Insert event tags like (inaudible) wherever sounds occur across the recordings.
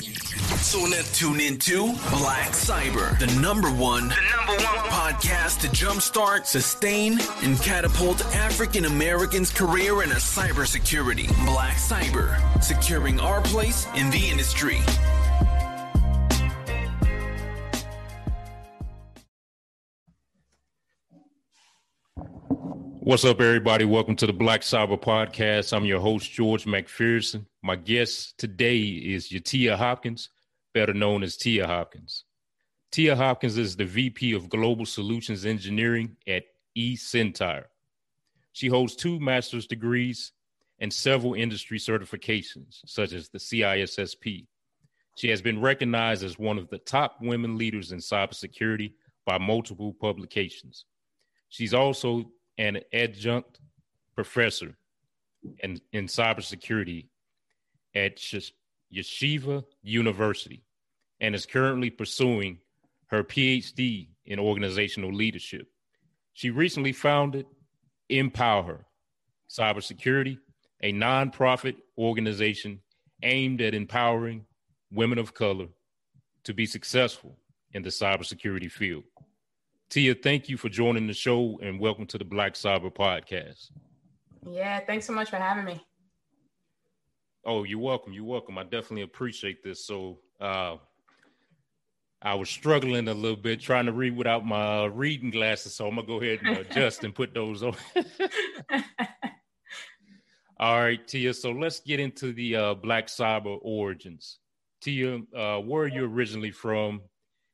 So now tune into Black Cyber, the number one, the number one podcast to jumpstart, sustain, and catapult African Americans' career in a cybersecurity. Black Cyber, securing our place in the industry. What's up, everybody? Welcome to the Black Cyber Podcast. I'm your host, George McPherson. My guest today is Yatia Hopkins, better known as Tia Hopkins. Tia Hopkins is the VP of Global Solutions Engineering at eSentire. She holds two master's degrees and several industry certifications, such as the CISSP. She has been recognized as one of the top women leaders in cybersecurity by multiple publications. She's also an adjunct professor in, in cybersecurity at Yeshiva University and is currently pursuing her PhD in organizational leadership. She recently founded Empower Cybersecurity, a nonprofit organization aimed at empowering women of color to be successful in the cybersecurity field. Tia, thank you for joining the show and welcome to the Black Cyber Podcast. Yeah, thanks so much for having me. Oh, you're welcome. You're welcome. I definitely appreciate this. So, uh, I was struggling a little bit trying to read without my reading glasses, so I'm gonna go ahead and adjust and put those on. (laughs) (laughs) All right, Tia. So let's get into the uh, Black Cyber origins. Tia, uh, where are you originally from,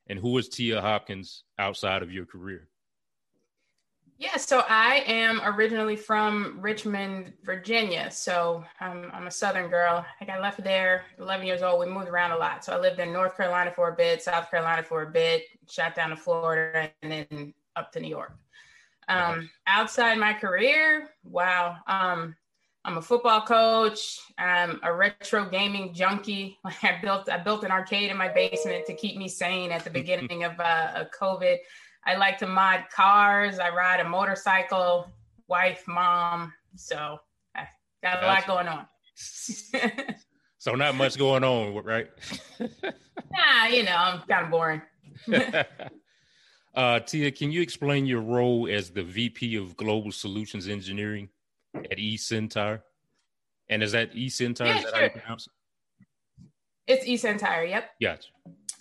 and who is Tia Hopkins outside of your career? Yeah, so I am originally from Richmond, Virginia. So I'm, I'm a Southern girl. I got left there 11 years old. We moved around a lot. So I lived in North Carolina for a bit, South Carolina for a bit, shot down to Florida, and then up to New York. Um, outside my career, wow. Um, I'm a football coach. I'm a retro gaming junkie. (laughs) I built I built an arcade in my basement to keep me sane at the (laughs) beginning of, uh, of COVID. I like to mod cars. I ride a motorcycle. Wife, mom. So I got a gotcha. lot going on. (laughs) so not much going on, right? nah, you know, I'm kind of boring. uh, Tia, can you explain your role as the VP of Global Solutions Engineering? At eSentire. And is that eSentire? Yeah, is that sure. how you pronounce it? It's eSentire, yep. Gotcha.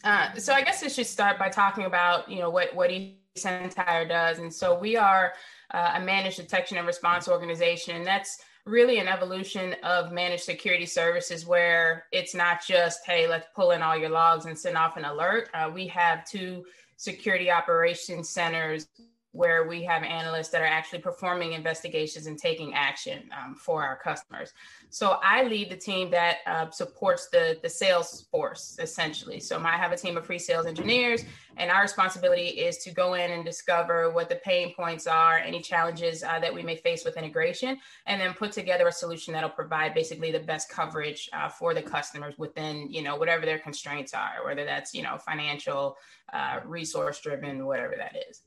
Uh, so I guess I should start by talking about, you know, what, what eSentire does. And so we are uh, a managed detection and response organization. And that's really an evolution of managed security services where it's not just, hey, let's pull in all your logs and send off an alert. Uh, we have two security operations centers where we have analysts that are actually performing investigations and taking action um, for our customers. So I lead the team that uh, supports the, the sales force essentially. So I have a team of pre-sales engineers, and our responsibility is to go in and discover what the pain points are, any challenges uh, that we may face with integration, and then put together a solution that'll provide basically the best coverage uh, for the customers within you know whatever their constraints are, whether that's you know financial, uh, resource driven, whatever that is.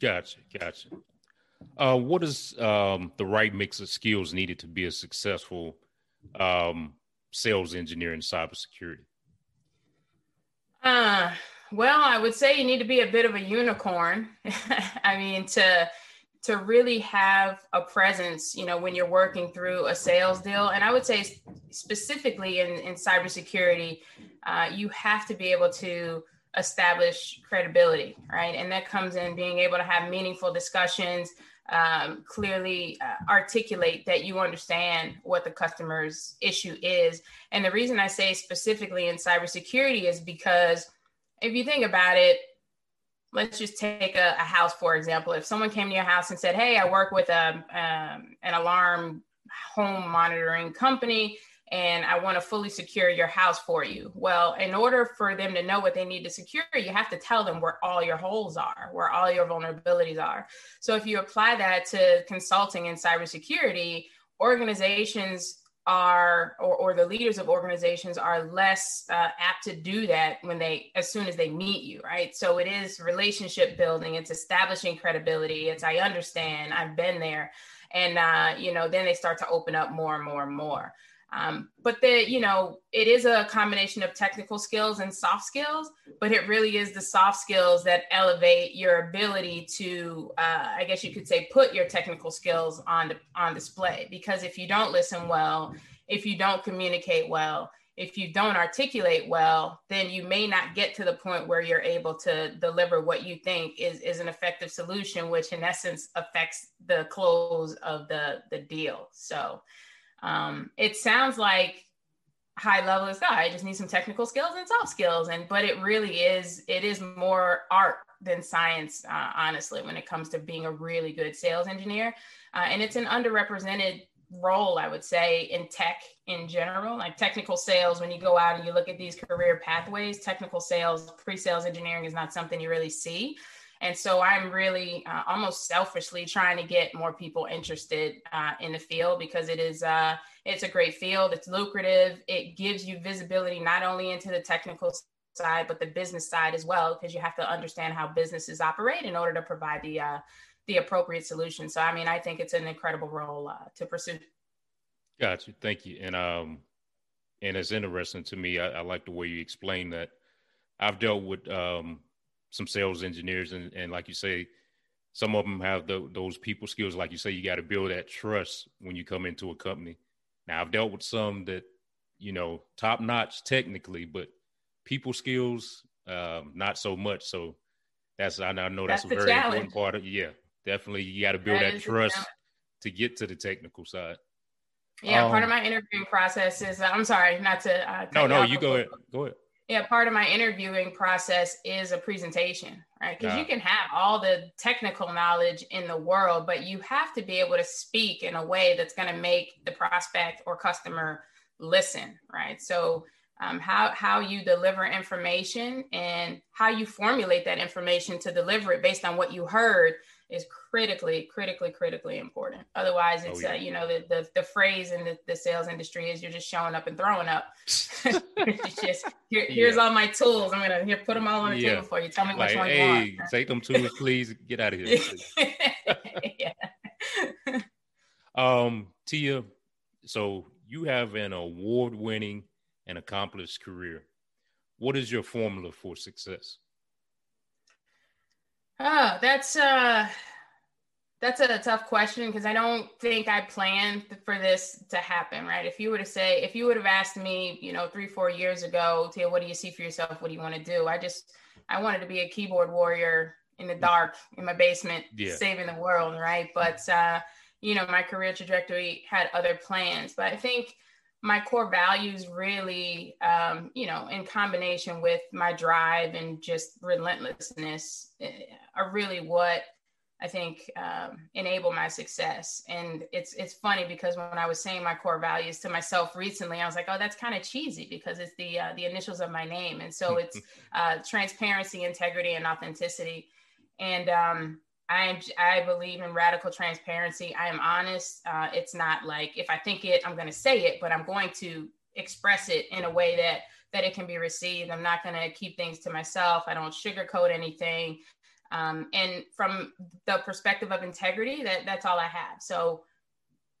Gotcha, gotcha. Uh, what is um, the right mix of skills needed to be a successful um, sales engineer in cybersecurity? Uh, well, I would say you need to be a bit of a unicorn. (laughs) I mean, to to really have a presence, you know, when you're working through a sales deal, and I would say specifically in in cybersecurity, uh, you have to be able to establish credibility, right? And that comes in being able to have meaningful discussions, um, clearly uh, articulate that you understand what the customer's issue is. And the reason I say specifically in cybersecurity is because if you think about it, let's just take a, a house for example. If someone came to your house and said, "Hey, I work with a um, an alarm home monitoring company," and I want to fully secure your house for you. Well, in order for them to know what they need to secure, you have to tell them where all your holes are, where all your vulnerabilities are. So if you apply that to consulting and cybersecurity, organizations are or, or the leaders of organizations are less uh, apt to do that when they as soon as they meet you right so it is relationship building it's establishing credibility it's i understand i've been there and uh, you know then they start to open up more and more and more Um, but the, you know, it is a combination of technical skills and soft skills, but it really is the soft skills that elevate your ability to, uh, I guess you could say, put your technical skills on on display. Because if you don't listen well, if you don't communicate well, if you don't articulate well, then you may not get to the point where you're able to deliver what you think is, is an effective solution, which in essence affects the close of the, the deal. So um, it sounds like high level is I just need some technical skills and soft skills. And but it really is, it is more art than science, uh, honestly, when it comes to being a really good sales engineer. Uh, and it's an underrepresented role, I would say, in tech in general, like technical sales. When you go out and you look at these career pathways, technical sales, pre sales engineering is not something you really see. And so I'm really uh, almost selfishly trying to get more people interested uh, in the field because it is uh, it's a great field. It's lucrative. It gives you visibility not only into the technical side but the business side as well because you have to understand how businesses operate in order to provide the uh, the appropriate solution. So, I mean, I think it's an incredible role uh, to pursue. Got you. Thank you. And um, and it's interesting to me. I, I like the way you explain that. I've dealt with um some sales engineers, and and like you say, some of them have the, those people skills. Like you say, you got to build that trust when you come into a company. Now, I've dealt with some that you know top notch technically, but people skills um, not so much. So that's I know that's, that's a very challenge. important part of yeah definitely you got to build that, that trust to get to the technical side. Yeah, um, part of um, my interviewing process is I'm sorry, not to uh, no, no, you go ahead, go ahead. Yeah, part of my interviewing process is a presentation, right? Because you can have all the technical knowledge in the world, but you have to be able to speak in a way that's going to make the prospect or customer listen, right? So um, how how you deliver information and how you formulate that information to deliver it based on what you heard is critically, critically, critically important. Otherwise, oh, it's oh, yeah. uh, you know the, the, the phrase in the, the sales industry is you're just showing up and throwing up. (laughs) (laughs) it's just here, here's yeah. all my tools. I'm gonna here put them all on the yeah. table for you. Tell me like, which one hey, you want. (laughs) take them tools, please. Get out of here. yeah. um, Tia, so you have an award-winning and accomplished career. What is your formula for success? Oh, that's uh that's a tough question because I don't think I planned for this to happen, right? If you were to say, if you would have asked me, you know, three, four years ago, Tia, what do you see for yourself? What do you want to do? I just, I wanted to be a keyboard warrior in the dark in my basement, yeah. saving the world, right? But, uh, you know, my career trajectory had other plans. But I think my core values really, um, you know, in combination with my drive and just relentlessness eh, are really what I think um, enable my success. And it's it's funny because when I was saying my core values to myself recently, I was like, oh, that's kind of cheesy because it's the uh, the initials of my name, and so it's (laughs) uh, transparency, integrity, and authenticity. And um, I I believe in radical transparency. I am honest. Uh, it's not like if I think it, I'm going to say it, but I'm going to express it in a way that that it can be received. I'm not going to keep things to myself. I don't sugarcoat anything. Um, and from the perspective of integrity, that that's all I have. So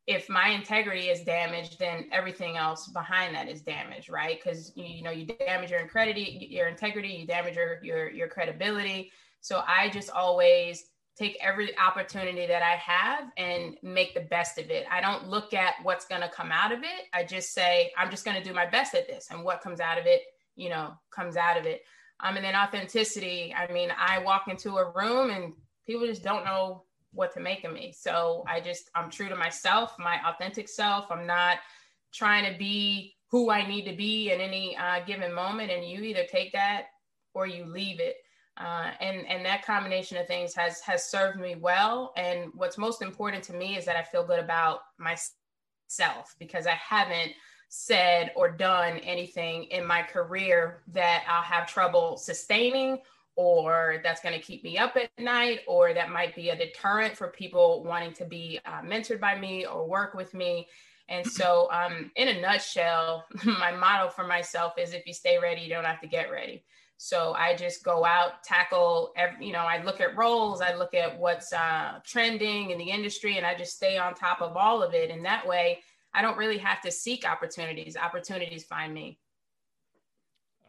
if my integrity is damaged, then everything else behind that is damaged, right? Because you, you know you damage your integrity, your integrity, you damage your your your credibility. So I just always take every opportunity that I have and make the best of it. I don't look at what's going to come out of it. I just say, I'm just going to do my best at this. And what comes out of it, you know, comes out of it. Um, and then authenticity, I mean, I walk into a room and people just don't know what to make of me. So I just, I'm true to myself, my authentic self. I'm not trying to be who I need to be in any uh, given moment. And you either take that or you leave it. Uh, and and that combination of things has has served me well. And what's most important to me is that I feel good about myself because I haven't said or done anything in my career that I'll have trouble sustaining or that's going to keep me up at night or that might be a deterrent for people wanting to be uh, mentored by me or work with me. And so, um, in a nutshell, (laughs) my motto for myself is if you stay ready, you don't have to get ready. So I just go out, tackle, every, you know, I look at roles, I look at what's uh, trending in the industry, and I just stay on top of all of it. And that way, I don't really have to seek opportunities. Opportunities find me.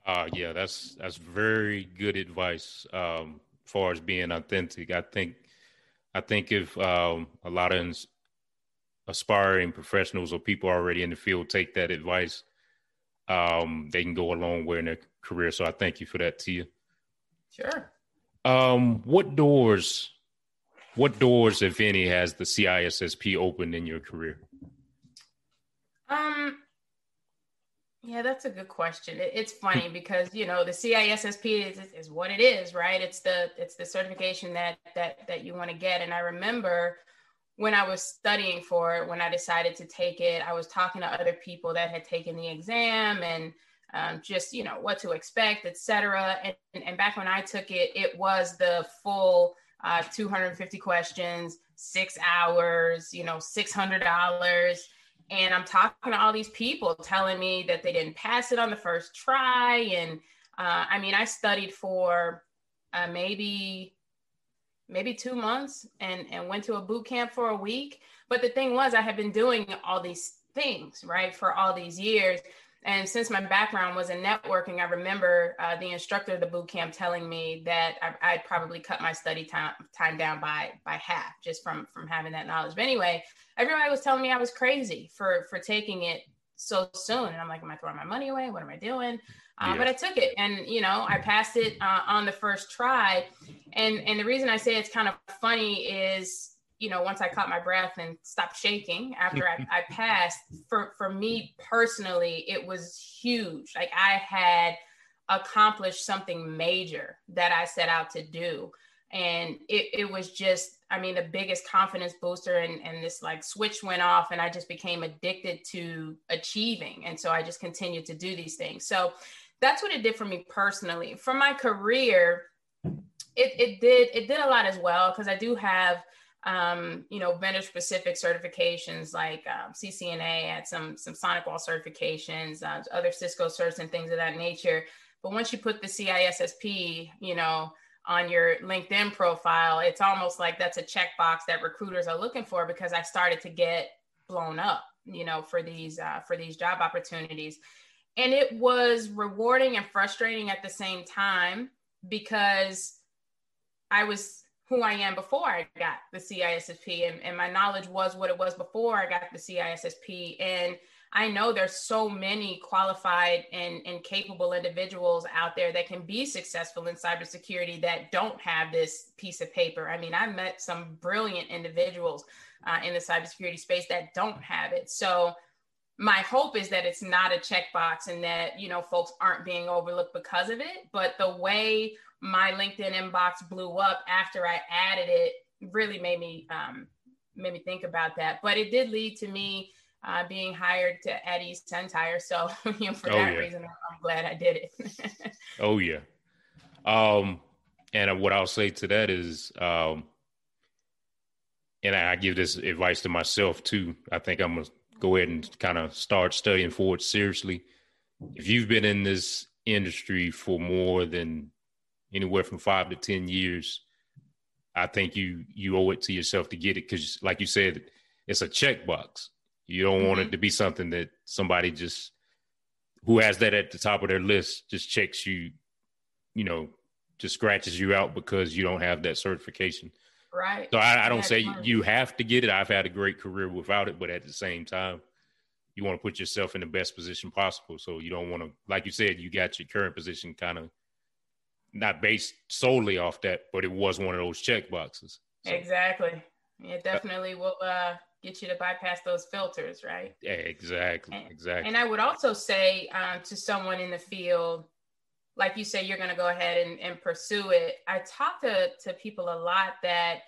Uh, yeah, that's that's very good advice. Um, far as being authentic, I think I think if um, a lot of aspiring professionals or people already in the field take that advice, um, they can go a long way in their career. So I thank you for that, Tia. Sure. Um, what doors, what doors, if any, has the CISSP opened in your career? Um, yeah, that's a good question. It, it's funny (laughs) because you know the CISSP is, is what it is, right? It's the it's the certification that that that you want to get. And I remember when I was studying for it, when I decided to take it, I was talking to other people that had taken the exam and um, just you know what to expect, etc. And, and back when I took it, it was the full uh, 250 questions, six hours, you know, six hundred dollars and I'm talking to all these people telling me that they didn't pass it on the first try. And uh, I mean, I studied for uh, maybe maybe two months and and went to a boot camp for a week. But the thing was, I had been doing all these things right for all these years. And since my background was in networking, I remember uh, the instructor of the boot camp telling me that I, would probably cut my study time, time down by by half just from from having that knowledge. But anyway, everybody was telling me I was crazy for for taking it so soon, and I'm like, am I throwing my money away? What am I doing? Uh, yeah. But I took it, and you know, I passed it uh, on the first try. And and the reason I say it's kind of funny is you know, once I caught my breath and stopped shaking after I, (laughs) I passed, for, for me personally, it was huge. Like I had accomplished something major that I set out to do. And it, it was just, I mean, the biggest confidence booster and, and this like switch went off and I just became addicted to achieving. And so I just continued to do these things. So that's what it did for me personally. For my career, it, it did it did a lot as well because I do have um, you know, vendor specific certifications like um, CCNA, had some some SonicWall certifications, uh, other Cisco certs and things of that nature. But once you put the CISSP, you know, on your LinkedIn profile, it's almost like that's a checkbox that recruiters are looking for because I started to get blown up, you know, for these uh, for these job opportunities, and it was rewarding and frustrating at the same time because I was who I am before I got the CISSP and, and my knowledge was what it was before I got the CISSP. And I know there's so many qualified and, and capable individuals out there that can be successful in cybersecurity that don't have this piece of paper. I mean, I met some brilliant individuals uh, in the cybersecurity space that don't have it. So my hope is that it's not a checkbox and that you know folks aren't being overlooked because of it. But the way my LinkedIn inbox blew up after I added it really made me um, made me think about that. But it did lead to me uh, being hired to at eSentire. So (laughs) you know, for oh, that yeah. reason, I'm glad I did it. (laughs) oh yeah. Um, and what I'll say to that is, um, and I give this advice to myself too. I think I'm gonna go ahead and kind of start studying for it seriously. If you've been in this industry for more than anywhere from five to ten years, I think you you owe it to yourself to get it because, like you said, it's a checkbox. You don't mm-hmm. want it mm-hmm. to be something that somebody just who has that at the top of their list just checks you, you know, just scratches you out because you don't have that certification. Right. So I, I don't say you have to get it. I've had a great career without it, but at the same time, you want to put yourself in the best position possible. So you don't want to, like you said, you got your current position kind of not based solely off that, but it was one of those check boxes. So. Exactly. It definitely will uh, get you to bypass those filters, right? Yeah, exactly. And, exactly. And I would also say um, to someone in the field, like you say, you're going to go ahead and, and pursue it. I talk to, to people a lot that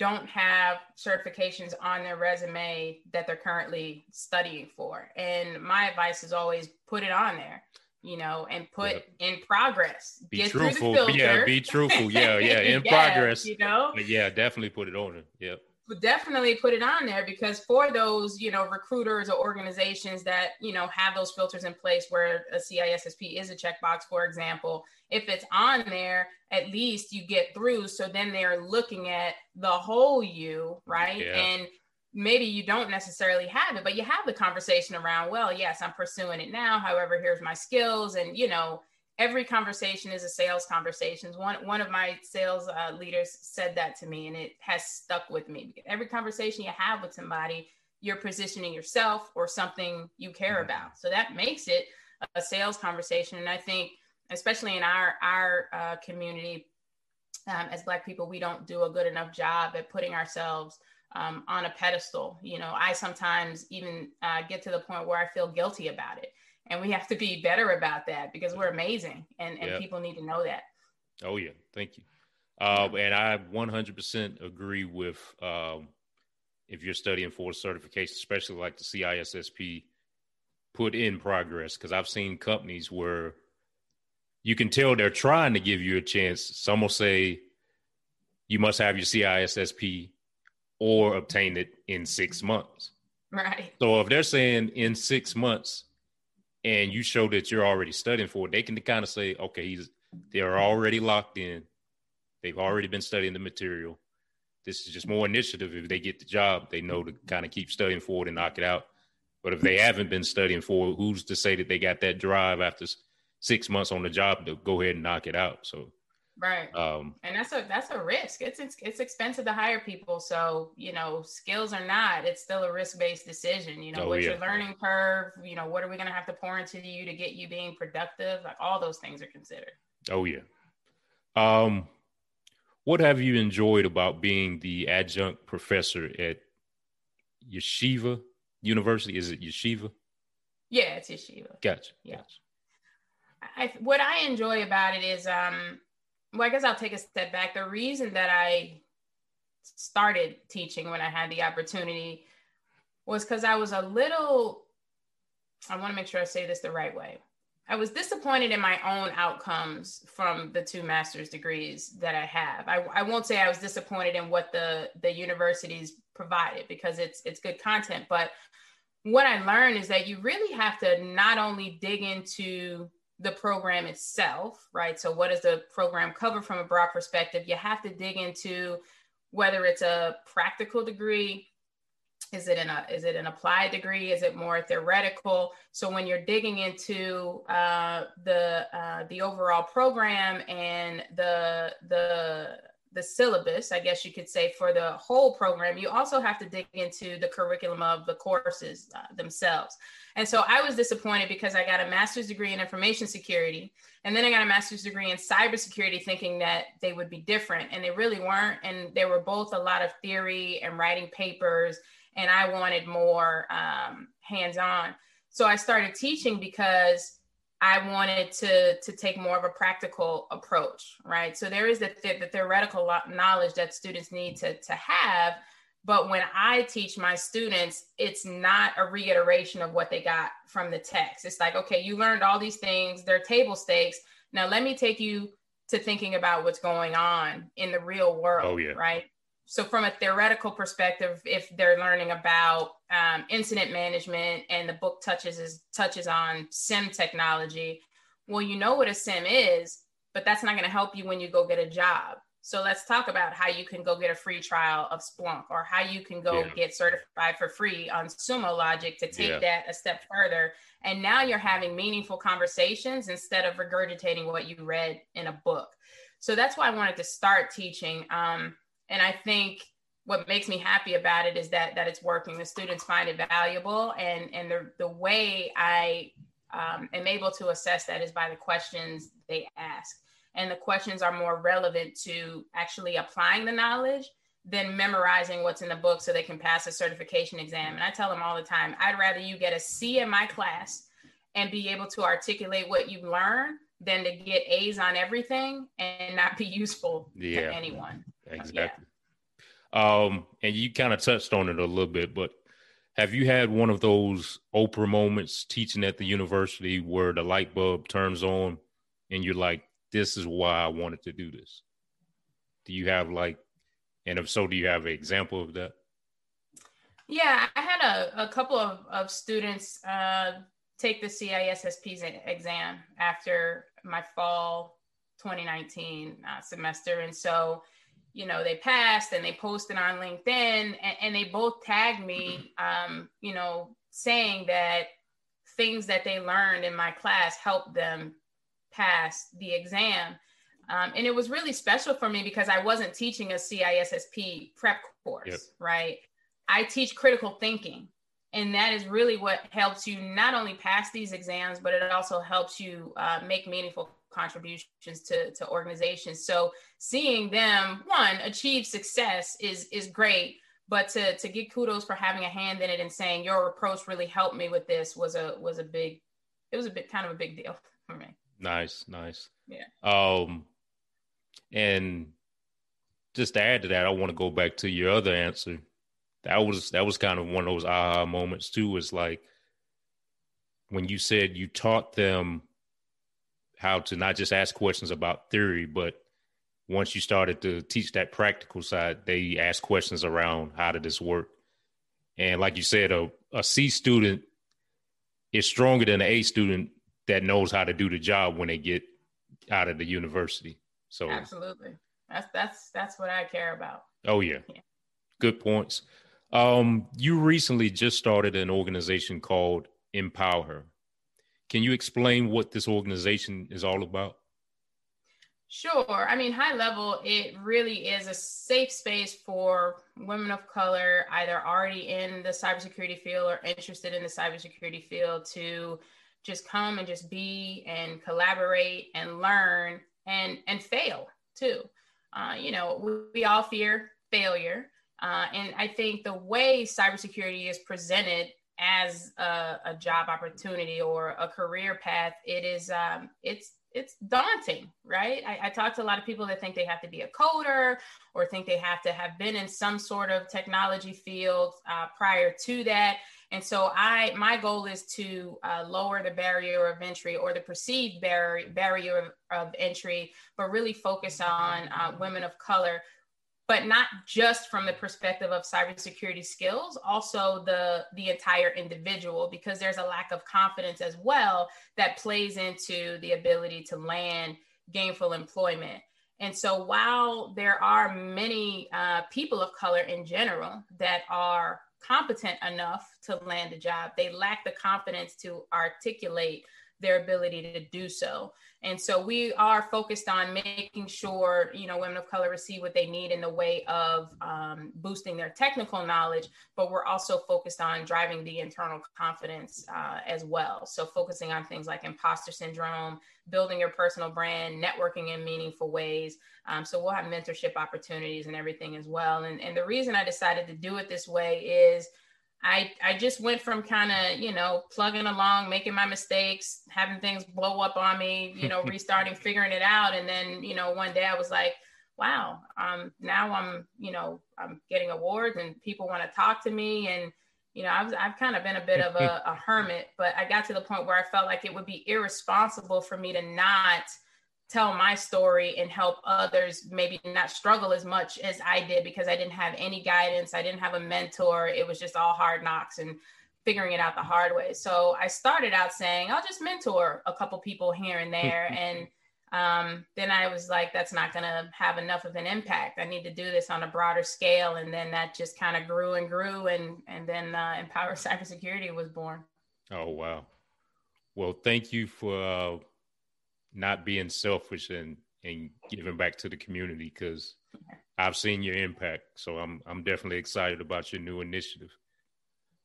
don't have certifications on their resume that they're currently studying for. And my advice is always put it on there you know, and put in progress. Be Get truthful. Yeah, be truthful. (laughs) Yeah, yeah, in yeah, progress. You know, but yeah, definitely put it on it. Yep. But definitely put it on there because for those, you know, recruiters or organizations that, you know, have those filters in place where a CISSP is a checkbox, for example, if it's on there, at least you get through. So then they're looking at the whole you, right? Yeah. And maybe you don't necessarily have it, but you have the conversation around, well, yes, I'm pursuing it now. However, here's my skills. And, you know, every conversation is a sales conversation. One, one of my sales uh, leaders said that to me and it has stuck with me. Every conversation you have with somebody, you're positioning yourself or something you care mm-hmm. about. So that makes it a sales conversation. And I think, especially in our, our uh, community, um, as Black people, we don't do a good enough job at putting ourselves um, on a pedestal. You know, I sometimes even uh, get to the point where I feel guilty about it. And we have to be better about that because we're amazing and, and people need to know that. Oh, yeah. Thank you. Uh, and I 100% agree with um, if you're studying for a certification, especially like the CISSP, put in progress because I've seen companies where you can tell they're trying to give you a chance. Some will say you must have your CISSP or obtain it in six months. Right. So if they're saying in six months and you show that you're already studying for it, they can kind of say, okay, he's they're already locked in. They've already been studying the material. This is just more initiative. If they get the job, they know to kind of keep studying for it and knock it out. But if they haven't been studying for it, who's to say that they got that drive after six months on the job to go ahead and knock it out? So Right. Um, and that's a that's a risk. It's, it's it's expensive to hire people. So you know, skills or not, it's still a risk based decision. You know, oh, what's yeah. your learning curve? You know, what are we going to have to pour into you to get you being productive? Like all those things are considered. Oh yeah. Um, what have you enjoyed about being the adjunct professor at Yeshiva University? Is it Yeshiva? Yeah, it's Yeshiva. Gotcha. Yeah. Gotcha. I, what I enjoy about it is um well, I guess I'll take a step back. The reason that I started teaching when I had the opportunity was because I was a little, I want to make sure I say this the right way. I was disappointed in my own outcomes from the two master's degrees that I have. I, I won't say I was disappointed in what the, the universities provided because it's it's good content, but what I learned is that you really have to not only dig into the program itself, right? So, what does the program cover from a broad perspective? You have to dig into whether it's a practical degree, is it an is it an applied degree? Is it more theoretical? So, when you're digging into uh, the uh, the overall program and the the the syllabus, I guess you could say, for the whole program, you also have to dig into the curriculum of the courses uh, themselves. And so I was disappointed because I got a master's degree in information security, and then I got a master's degree in cybersecurity, thinking that they would be different, and they really weren't. And they were both a lot of theory and writing papers, and I wanted more um, hands-on. So I started teaching because I wanted to to take more of a practical approach, right? So there is the, the, the theoretical knowledge that students need to to have, but when I teach my students, it's not a reiteration of what they got from the text. It's like, okay, you learned all these things; they're table stakes. Now let me take you to thinking about what's going on in the real world, oh, yeah. right? So from a theoretical perspective if they're learning about um, incident management and the book touches is, touches on SIEM technology well you know what a SIEM is but that's not going to help you when you go get a job so let's talk about how you can go get a free trial of splunk or how you can go yeah. get certified for free on sumo logic to take yeah. that a step further and now you're having meaningful conversations instead of regurgitating what you read in a book so that's why i wanted to start teaching um, and I think what makes me happy about it is that that it's working. The students find it valuable, and and the the way I um, am able to assess that is by the questions they ask, and the questions are more relevant to actually applying the knowledge than memorizing what's in the book so they can pass a certification exam. And I tell them all the time, I'd rather you get a C in my class and be able to articulate what you've learned than to get A's on everything and not be (laughs) useful yeah. to anyone. Exactly. Yeah. Um, and you kind of touched on it a little bit, but have you had one of those Oprah moments teaching at the university where the light bulb turns on and you're like, this is why I wanted to do this? Do you have like, and if so, do you have an example of that? Yeah, I had a, a couple of, of students uh, take the CISSP's exam after my fall 2019 uh, semester. And so you know, they passed and they posted on LinkedIn and, and they both tagged me, um, you know, saying that things that they learned in my class helped them pass the exam. Um, and it was really special for me because I wasn't teaching a CISSP prep course, yep. right? I teach critical thinking. And that is really what helps you not only pass these exams, but it also helps you uh, make meaningful contributions to, to organizations. So seeing them, one, achieve success is, is great. But to, to get kudos for having a hand in it and saying your approach really helped me with this was a was a big it was a bit kind of a big deal (laughs) for me. Nice, nice. Yeah. Um and just to add to that, I want to go back to your other answer. That was that was kind of one of those aha moments too. Is like when you said you taught them how to not just ask questions about theory, but once you started to teach that practical side, they ask questions around how did this work? And like you said, a, a C student is stronger than an A student that knows how to do the job when they get out of the university. So absolutely, that's that's that's what I care about. Oh yeah, yeah. good points. Um, you recently just started an organization called Empower. Can you explain what this organization is all about? Sure. I mean, high level, it really is a safe space for women of color, either already in the cybersecurity field or interested in the cybersecurity field, to just come and just be and collaborate and learn and and fail too. Uh, you know, we, we, all fear failure, uh, and I think the way cybersecurity is presented as a, a job opportunity or a career path, it is um, it's it's daunting, right? I, I talk to a lot of people that think they have to be a coder or think they have to have been in some sort of technology field uh, prior to that. And so I, my goal is to uh, lower the barrier of entry or the perceived barrier barrier of, of entry, but really focus on uh, women of color but not just from the perspective of cybersecurity skills, also the the entire individual, because there's a lack of confidence as well that plays into the ability to land gainful employment. And so, while there are many uh, people of color in general that are competent enough to land a job, they lack the confidence to articulate their ability to do so. And so we are focused on making sure, you know, women of color receive what they need in the way of um, boosting their technical knowledge, but we're also focused on driving the internal confidence uh, as well. So focusing on things like imposter syndrome, building your personal brand, networking in meaningful ways. Um, so we'll have mentorship opportunities and everything as well. And, and the reason I decided to do it this way is I I just went from kind of you know plugging along, making my mistakes, having things blow up on me, you know, (laughs) restarting, figuring it out, and then you know one day I was like, wow, um, now I'm you know I'm getting awards and people want to talk to me, and you know I've I've kind of been a bit of a, (laughs) a hermit, but I got to the point where I felt like it would be irresponsible for me to not tell my story and help others maybe not struggle as much as I did because I didn't have any guidance. I didn't have a mentor. It was just all hard knocks and figuring it out the hard way. So I started out saying, I'll just mentor a couple people here and there. (laughs) and um, then I was like, that's not going to have enough of an impact. I need to do this on a broader scale. And then that just kind of grew and grew. And, and then uh, Empower (laughs) Cybersecurity was born. Oh, wow. Well, thank you for uh, not being selfish and and giving back to the community because I've seen your impact. So I'm I'm definitely excited about your new initiative.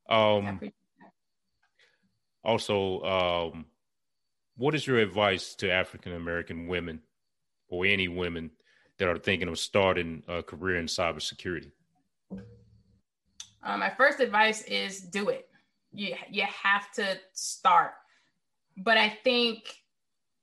Um also um what is your advice to African American women or any women that are thinking of starting a career in cybersecurity? Um, my first advice is do it. You you have to start. But I think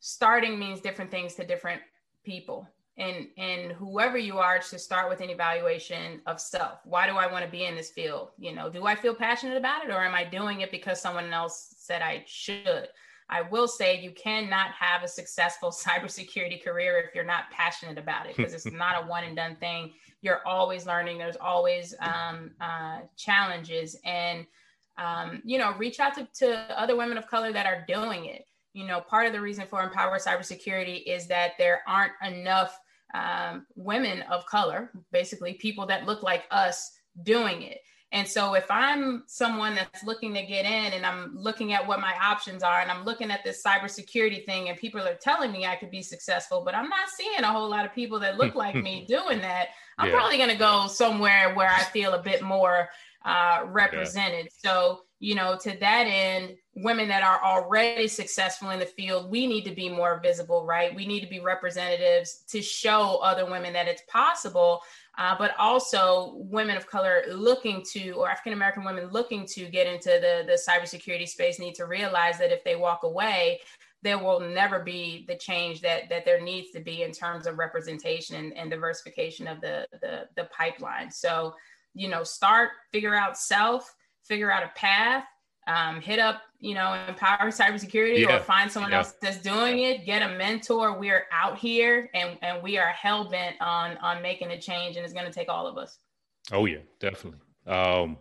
starting means different things to different people. And and whoever you are to start with an evaluation of self. Why do i want to be in this field? You know do i feel passionate about it or am i doing it because someone else said i should? I will say you cannot have a successful (laughs) cybersecurity career if you're not passionate about it because it's (laughs) not a one and done thing. You're always learning. There's always um, uh, challenges. And um, you know reach out to, to other women of color that are doing it you know, part of the reason for Empower Cybersecurity is that there aren't enough um, women of color, basically people that look like us doing it. And so if I'm someone that's looking to get in and I'm looking at what my options are and I'm looking at this cybersecurity thing and people are telling me I could be successful, but I'm not seeing a whole lot of people that look like me (laughs) doing that, I'm yeah. probably going to go somewhere where I feel a bit more uh, represented. Yeah. So, you know, to that end, women that are already successful in the field, we need to be more visible, right? We need to be representatives to show other women that it's possible uh, but also women of color looking to, or African American women looking to get into the, the cybersecurity space need to realize that if they walk away, there will never be the change that that there needs to be in terms of representation and, and diversification of the, the the pipeline. So, you know, start, figure out self, figure out a path, um, hit up, you know, empower cybersecurity yeah. or find someone yeah. else that's doing it, get a mentor. We're out here and, and we are hell bent on, on making a change and it's going to take all of us. Oh yeah, definitely. Um,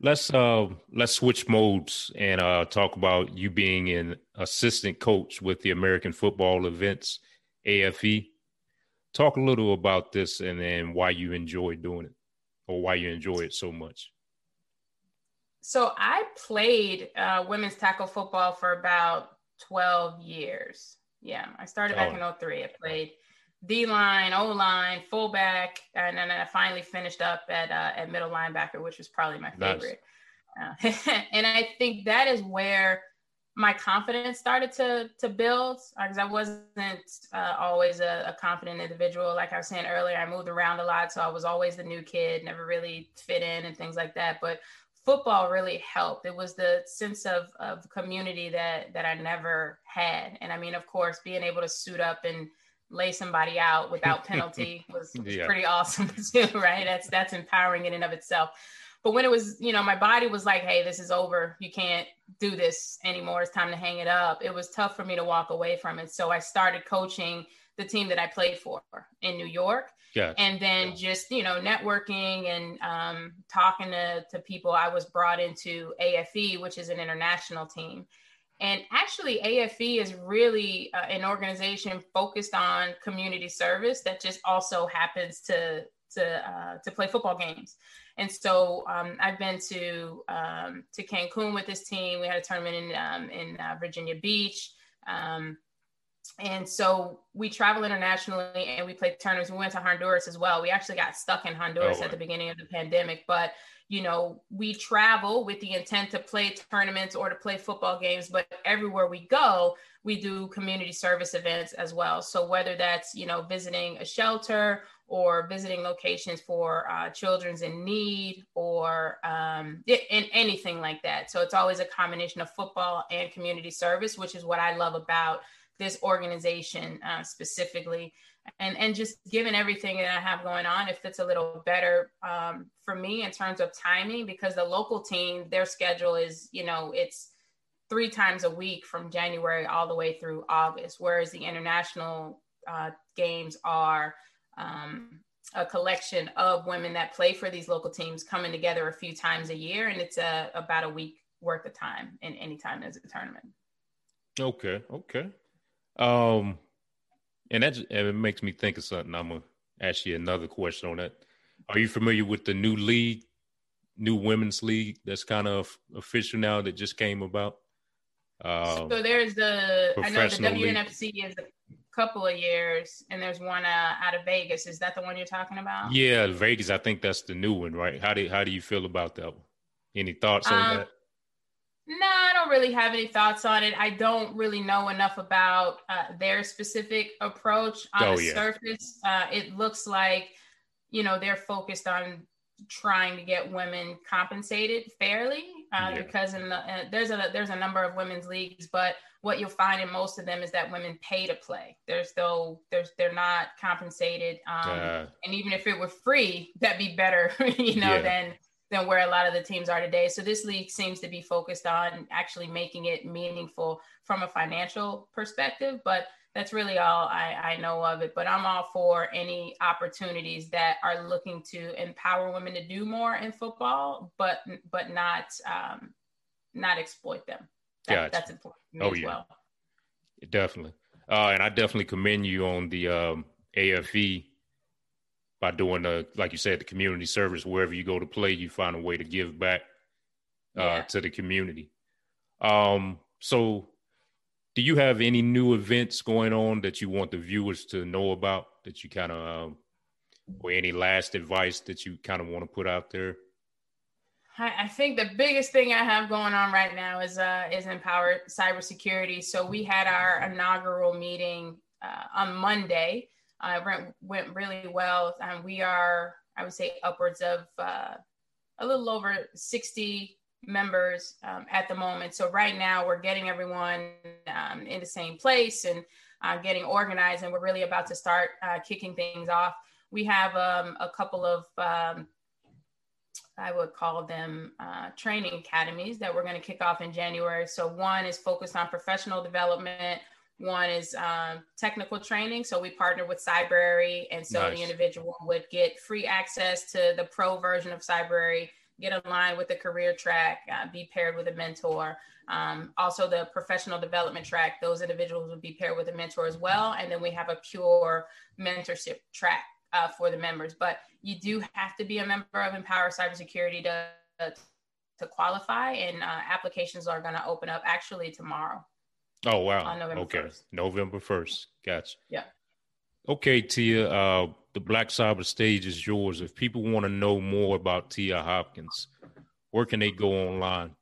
let's, uh, let's switch modes and, uh, talk about you being an assistant coach with the American football events, AFE. Talk a little about this and then why you enjoy doing it or why you enjoy it so much. So I played uh, women's tackle football for about 12 years. Yeah, I started back oh. in 03. I played D line, O line, fullback, and then I finally finished up at uh, at middle linebacker, which was probably my favorite. Nice. Uh, (laughs) and I think that is where my confidence started to to build because I wasn't uh, always a, a, confident individual. Like I was saying earlier, I moved around a lot, so I was always the new kid, never really fit in and things like that. But football really helped. It was the sense of, of community that that I never had. And I mean, of course, being able to suit up and lay somebody out without (laughs) penalty was, was yeah. pretty awesome (laughs) too, right? That's that's empowering in and of itself. But when it was, you know, my body was like, hey, this is over. You can't do this anymore. It's time to hang it up. It was tough for me to walk away from it. So I started coaching the team that I played for in New York. Gotcha. And then yeah. just, you know, networking and um, talking to, to people, I was brought into AFE, which is an international team. And actually, AFE is really uh, an organization focused on community service that just also happens to to uh, to play football games. And so um, I've been to um, to Cancun with this team. We had a tournament in um, in uh, Virginia Beach. And so we travel internationally and we play tournaments. We went to Honduras as well. We actually got stuck in Honduras oh, at the beginning of the pandemic, but you know, we travel with the intent to play tournaments or to play football games, but everywhere we go, we do community service events as well. So whether that's, you know, visiting a shelter or visiting locations for uh, children's in need or um, in anything like that. So it's always a combination of football and community service, which is what I love about this organization uh, specifically. And and just given everything that i have going on it fits a little better um, for me in terms of timing because the local team their schedule is you know it's three times a week from january all the way through august whereas the international uh, games are um, a collection of women that play for these local teams coming together a few times a year and it's a, about a week worth of time in any time there's a tournament. Okay okay um, and that it makes me think of something. I'm gonna ask you another question on that. Are you familiar with the new league, new women's league that's kind of official now that just came about? Um, so there's the I know the WNFC league. is a couple of years, and there's one uh, out of Vegas. Is that the one you're talking about? Yeah, Vegas. I think that's the new one, right? How do how do you feel about that? One? Any thoughts on um, that? No, I don't really have any thoughts on it. I don't really know enough about uh, their specific approach on oh, the yeah. surface. Uh, it looks like, you know, they're focused on trying to get women compensated fairly uh, yeah. because in the, uh, there's a there's a number of women's leagues, but what you'll find in most of them is that women pay to play. There's though there's they're not compensated, um, uh. and even if it were free, that'd be better, (laughs) you know, yeah. than than where a lot of the teams are today. So this league seems to be focused on actually making it meaningful from a financial perspective, but that's really all I, I know of it. But I'm all for any opportunities that are looking to empower women to do more in football, but but not um, not exploit them. That, gotcha. That's important oh, yeah. Well. Definitely. Uh, and I definitely commend you on the um, AFE by doing the like you said the community service wherever you go to play you find a way to give back uh, yeah. to the community um so do you have any new events going on that you want the viewers to know about that you kind of um, or any last advice that you kind of want to put out there I think the biggest thing I have going on right now is uh, is empower cybersecurity. So we had our inaugural meeting uh, on Monday, uh, went, went really well. Um, we are, I would say, upwards of uh, a little over 60 members um, at the moment. So right now we're getting everyone um, in the same place and uh, getting organized, and we're really about to start uh, kicking things off. We have um, a couple of um, I would call them uh, training academies that we're going to kick off in January. So one is focused on professional development. One is um, technical training. So we partner with Cybrary. And so nice. the individual would get free access to the pro version of Cybrary, get aligned with the career track, uh, be paired with a mentor. Um, also, the professional development track, those individuals would be paired with a mentor as well. And then we have a pure mentorship track uh, for the members. But you do have to be a member of Empower Cybersecurity to, to qualify, and uh, applications are going to open up actually tomorrow. Oh wow! November okay, 1st. November first. Gotcha. Yeah. Okay, Tia. Uh, the Black Cyber stage is yours. If people want to know more about Tia Hopkins, where can they go online?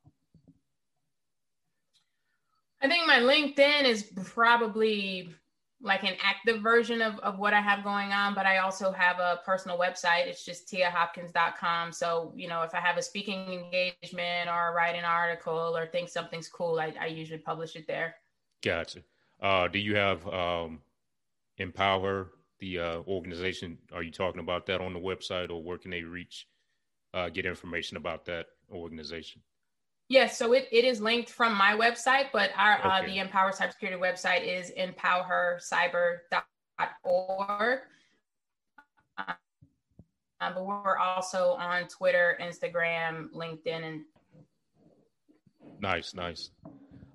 I think my LinkedIn is probably like an active version of, of what I have going on, but I also have a personal website. It's just tiahopkins.com. So, you know, if I have a speaking engagement or write an article or think something's cool, I, I usually publish it there. Gotcha. Uh, do you have um, Empower, the uh, organization? Are you talking about that on the website or where can they reach, uh, get information about that organization? Yes, so it, it is linked from my website, but our uh, okay. uh, the Empower Cybersecurity website is empowercyber.org. Uh, but we're also on Twitter, Instagram, LinkedIn, and nice, nice.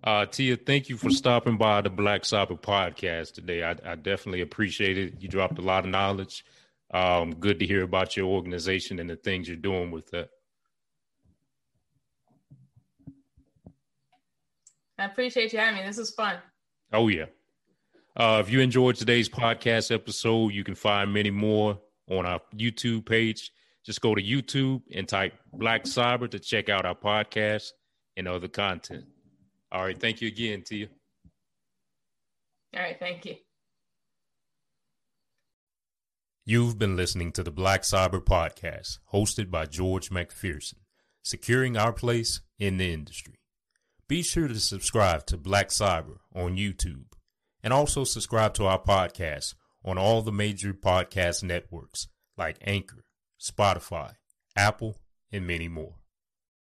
Uh, Tia, thank you for stopping by the Black Cyber podcast today. I, I definitely appreciate it. You dropped a lot of knowledge. Um, good to hear about your organization and the things you're doing with that. I appreciate you having me. This is fun. Oh, yeah. Uh, if you enjoyed today's podcast episode, you can find many more on our YouTube page. Just go to YouTube and type Black Cyber to check out our podcast and other content. All right. Thank you again, Tia. All right. Thank you. You've been listening to the Black Cyber Podcast, hosted by George McPherson, securing our place in the industry. Be sure to subscribe to Black Cyber on YouTube and also subscribe to our podcast on all the major podcast networks like Anchor, Spotify, Apple, and many more.